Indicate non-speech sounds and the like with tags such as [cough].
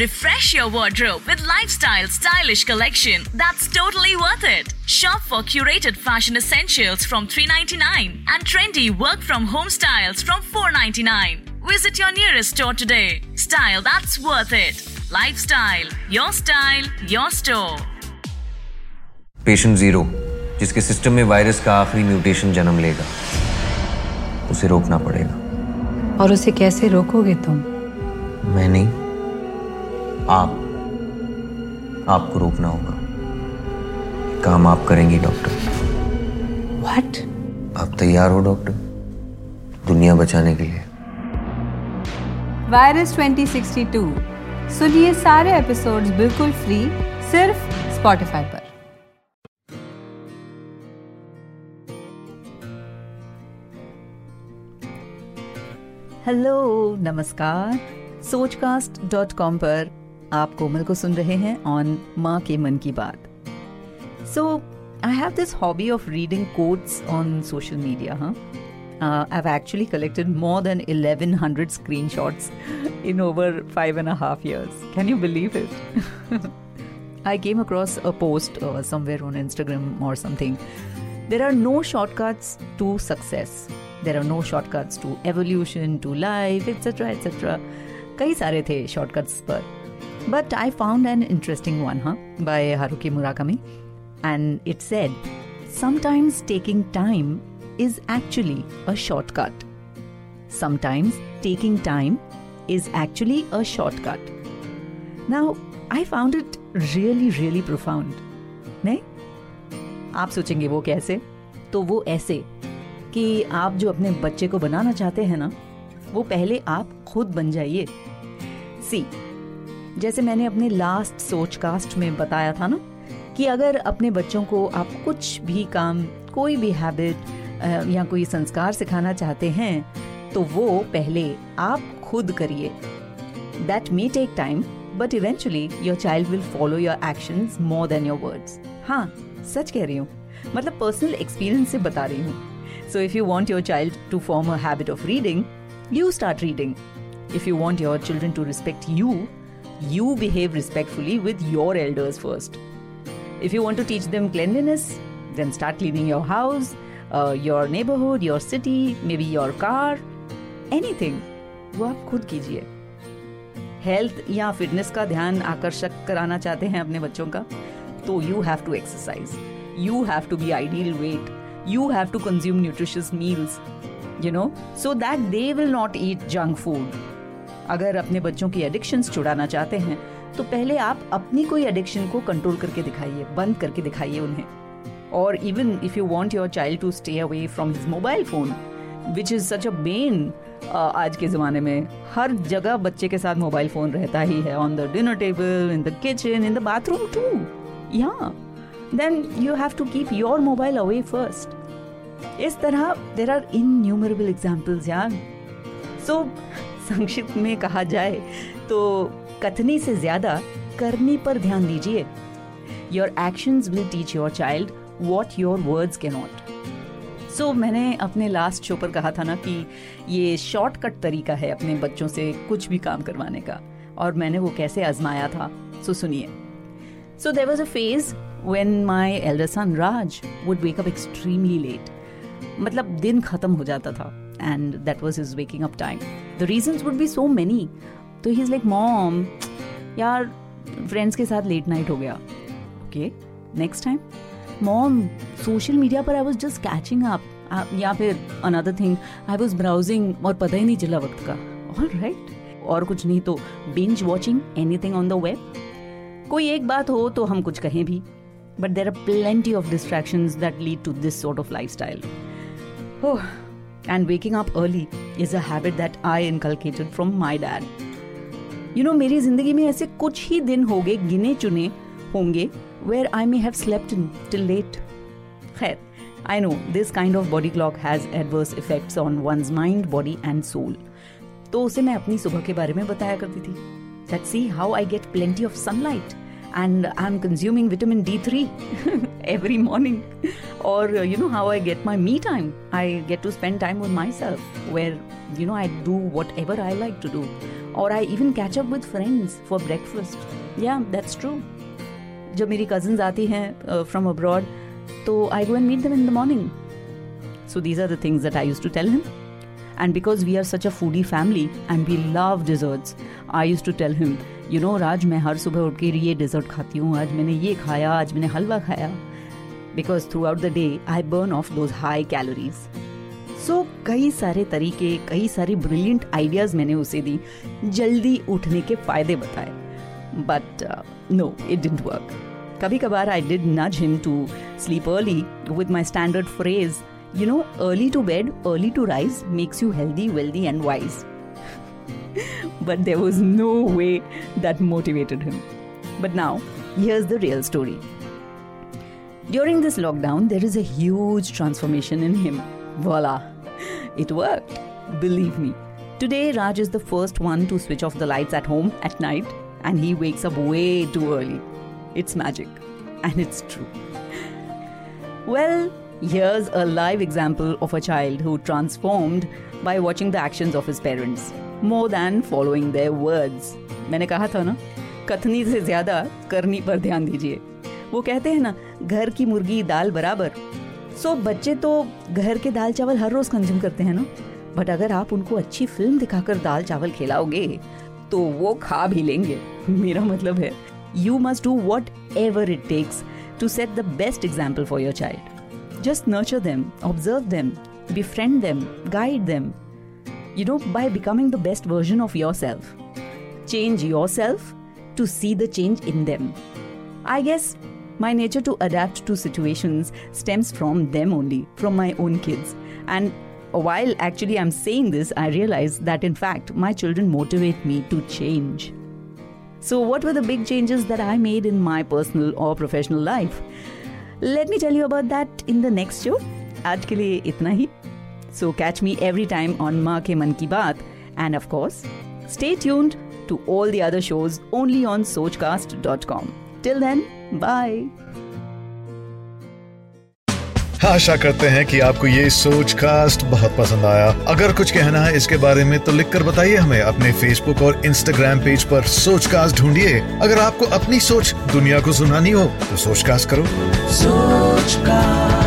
Refresh your wardrobe with lifestyle stylish collection that's totally worth it. Shop for curated fashion essentials from 399 and trendy work from home styles from 499. Visit your nearest store today. Style that's worth it. Lifestyle, your style, your store. Patient zero जिसके system में virus का आखिरी mutation जन्म लेगा उसे रोकना पड़ेगा और उसे कैसे रोकोगे तुम मैं नहीं आप आपको रोकना होगा। काम आप करेंगी डॉक्टर। व्हाट आप तैयार हो डॉक्टर दुनिया बचाने के लिए। वायरस 2062 सुनिए सारे एपिसोड्स बिल्कुल फ्री सिर्फ़ स्पॉटिफाई पर। हेलो नमस्कार। सोचकास्ट डॉट कॉम पर आप कोमल को सुन रहे हैं ऑन माँ के मन की बात so I have this hobby of reading quotes on social media हाँ have actually collected more than 1100 screenshots in over five and a half years. Can you believe it? I came across a post uh, somewhere on Instagram or something. There are no shortcuts to success. There are no shortcuts to evolution, to life, etc. etc. कई सारे थे shortcuts पर. But I found an interesting one, huh, by Haruki Murakami. And it said, sometimes taking time is actually a shortcut. Sometimes taking time is actually a shortcut. Now, I found it really, really profound. नहीं आप सोचेंगे वो कैसे तो वो ऐसे कि आप जो अपने बच्चे को बनाना चाहते हैं ना वो पहले आप खुद बन जाइए सी जैसे मैंने अपने लास्ट सोच कास्ट में बताया था ना, कि अगर अपने बच्चों को आप कुछ भी काम, कोई भी हैबिट या कोई संस्कार सिखाना चाहते हैं तो वो पहले आप खुद करिए। That may take time but eventually your child will follow your action more than your words हाँ सच कह रही हूँ। मतलब पर्सनल एक्सपीरियंस से बता रही हूँ। So if you want your child to form a habit of reading you start reading if you want your children to respect you you behave respectfully with your elders first. If you want to teach them cleanliness, then start cleaning your house, uh, your neighborhood, your city, maybe your car, anything. वो आप खुद कीजिए health या fitness का ध्यान आकर्षक कराना चाहते हैं अपने बच्चों का तो you have to exercise you have to be ideal weight you have to consume nutritious meals you know so that they will not eat junk food अगर अपने बच्चों की एडिक्शंस छुड़ाना चाहते हैं तो पहले आप अपनी कोई एडिक्शन को कंट्रोल करके दिखाइए, बंद करके दिखाइए उन्हें। और even if you want your child to stay away from his mobile phone which is such a bane आज के ज़माने में, हर जगह बच्चे के साथ मोबाइल फ़ोन रहता ही है on the dinner table in the kitchen in the bathroom too या then you have to keep your mobile away first इस तरह there are in innumerable examples यार। सो संक्षिप्त में कहा जाए तो कथनी से ज़्यादा करनी पर ध्यान दीजिए। Your actions will teach your child what your words cannot so मैंने अपने लास्ट शो पर कहा था ना कि ये शॉर्टकट तरीका है अपने बच्चों से कुछ भी काम करवाने का। और मैंने वो कैसे आजमाया था सो सुनिए। So there was a phase when my elder son Raj would wake up extremely late मतलब दिन खत्म हो जाता था and that was his waking up time. The reasons would be so many. तो ही इज़ लाइक मॉम यार friends के साथ लेट नाइट हो गया. Okay next time mom social media पर I was just catching up या फिर another thing I was browsing और पता ही नहीं चला वक्त का. All right right? और कुछ नहीं तो binge watching anything on the web कोई एक बात हो तो हम कुछ कहें भी. But there are plenty of distraction that lead to this sort of lifestyle and waking up early is a habit that I inculcated from my dad. You know, मेरी ज़िंदगी में ऐसे कुछ ही दिन हो गए गिने चुने होंगे where I may have slept in till late. खैर, I know this kind of body clock has adverse effects on one's mind, body and soul. तो उसे मैं अपनी सुबह के बारे में बताया करती थी. That see how I get plenty of sunlight and I'm consuming vitamin D3 [laughs] every morning. Or, uh, you know, how I get my me time. I get to spend time with myself where, you know, I do whatever I like to do. और I even catch up with friends for breakfast या that's true जब मेरी cousins आती हैं from abroad तो आई go and meet them in the morning so these are the things that I use to tell him And because we are such a foodie family and we love desserts, I used to tell him you know Raj मैं हर सुबह उठ के ये desert खाती हूँ। आज मैंने ये खाया, आज मैंने हलवा खाया। Because throughout the day I burn off those high calories so कई सारे तरीके, कई सारे ब्रिलियंट आइडियाज़ मैंने उसे दी, जल्दी उठने के फ़ायदे बताए। But no it didn't work कभी कभार I did nudge him to sleep early with my standard phrase you know early to bed early to rise makes you healthy wealthy and wise. But there was no way that motivated him. But now, here's the real story. During this lockdown, there is a huge transformation in him. Voila! It worked. Believe me. Today, Raj is the first one to switch off the lights at home at night and he wakes up way too early. It's magic. And it's true. Well, Here's a live example of a child who transformed by watching the actions of his parents more than following their words. मैंने कहा था ना कथनी से ज़्यादा करनी पर ध्यान दीजिए। वो कहते हैं ना घर की मुर्गी दाल बराबर। सो बच्चे तो घर के दाल चावल हर रोज कंज्यूम करते हैं ना। बट अगर आप उनको अच्छी फ़िल्म दिखाकर दाल चावल खिलाओगे तो वो खा भी लेंगे। मेरा मतलब है you must do whatever it takes to set the best example for your child just nurture them, observe them, befriend them, guide them. You know, by becoming the best version of yourself. Change yourself to see the change in them. I guess my nature to adapt to situations stems from them only, from my own kids. And while actually I'm saying this, I realize that in fact my children motivate me to change. So, what were the big changes that I made in my personal or professional life? Let me tell you about that in the next show. आज के लिए इतना ही। So catch me every time on माँ के मन की बात and of course stay tuned to all the other shows only on sochcast.com. Till then, bye. आशा करते हैं कि आपको ये सोच कास्ट बहुत पसंद आया। अगर कुछ कहना है इसके बारे में तो लिखकर बताइए हमें अपने फेसबुक और इंस्टाग्राम पेज पर सोच कास्ट ढूंढिए। अगर आपको अपनी सोच दुनिया को सुनानी हो तो सोच कास्ट करो। सोच कास्ट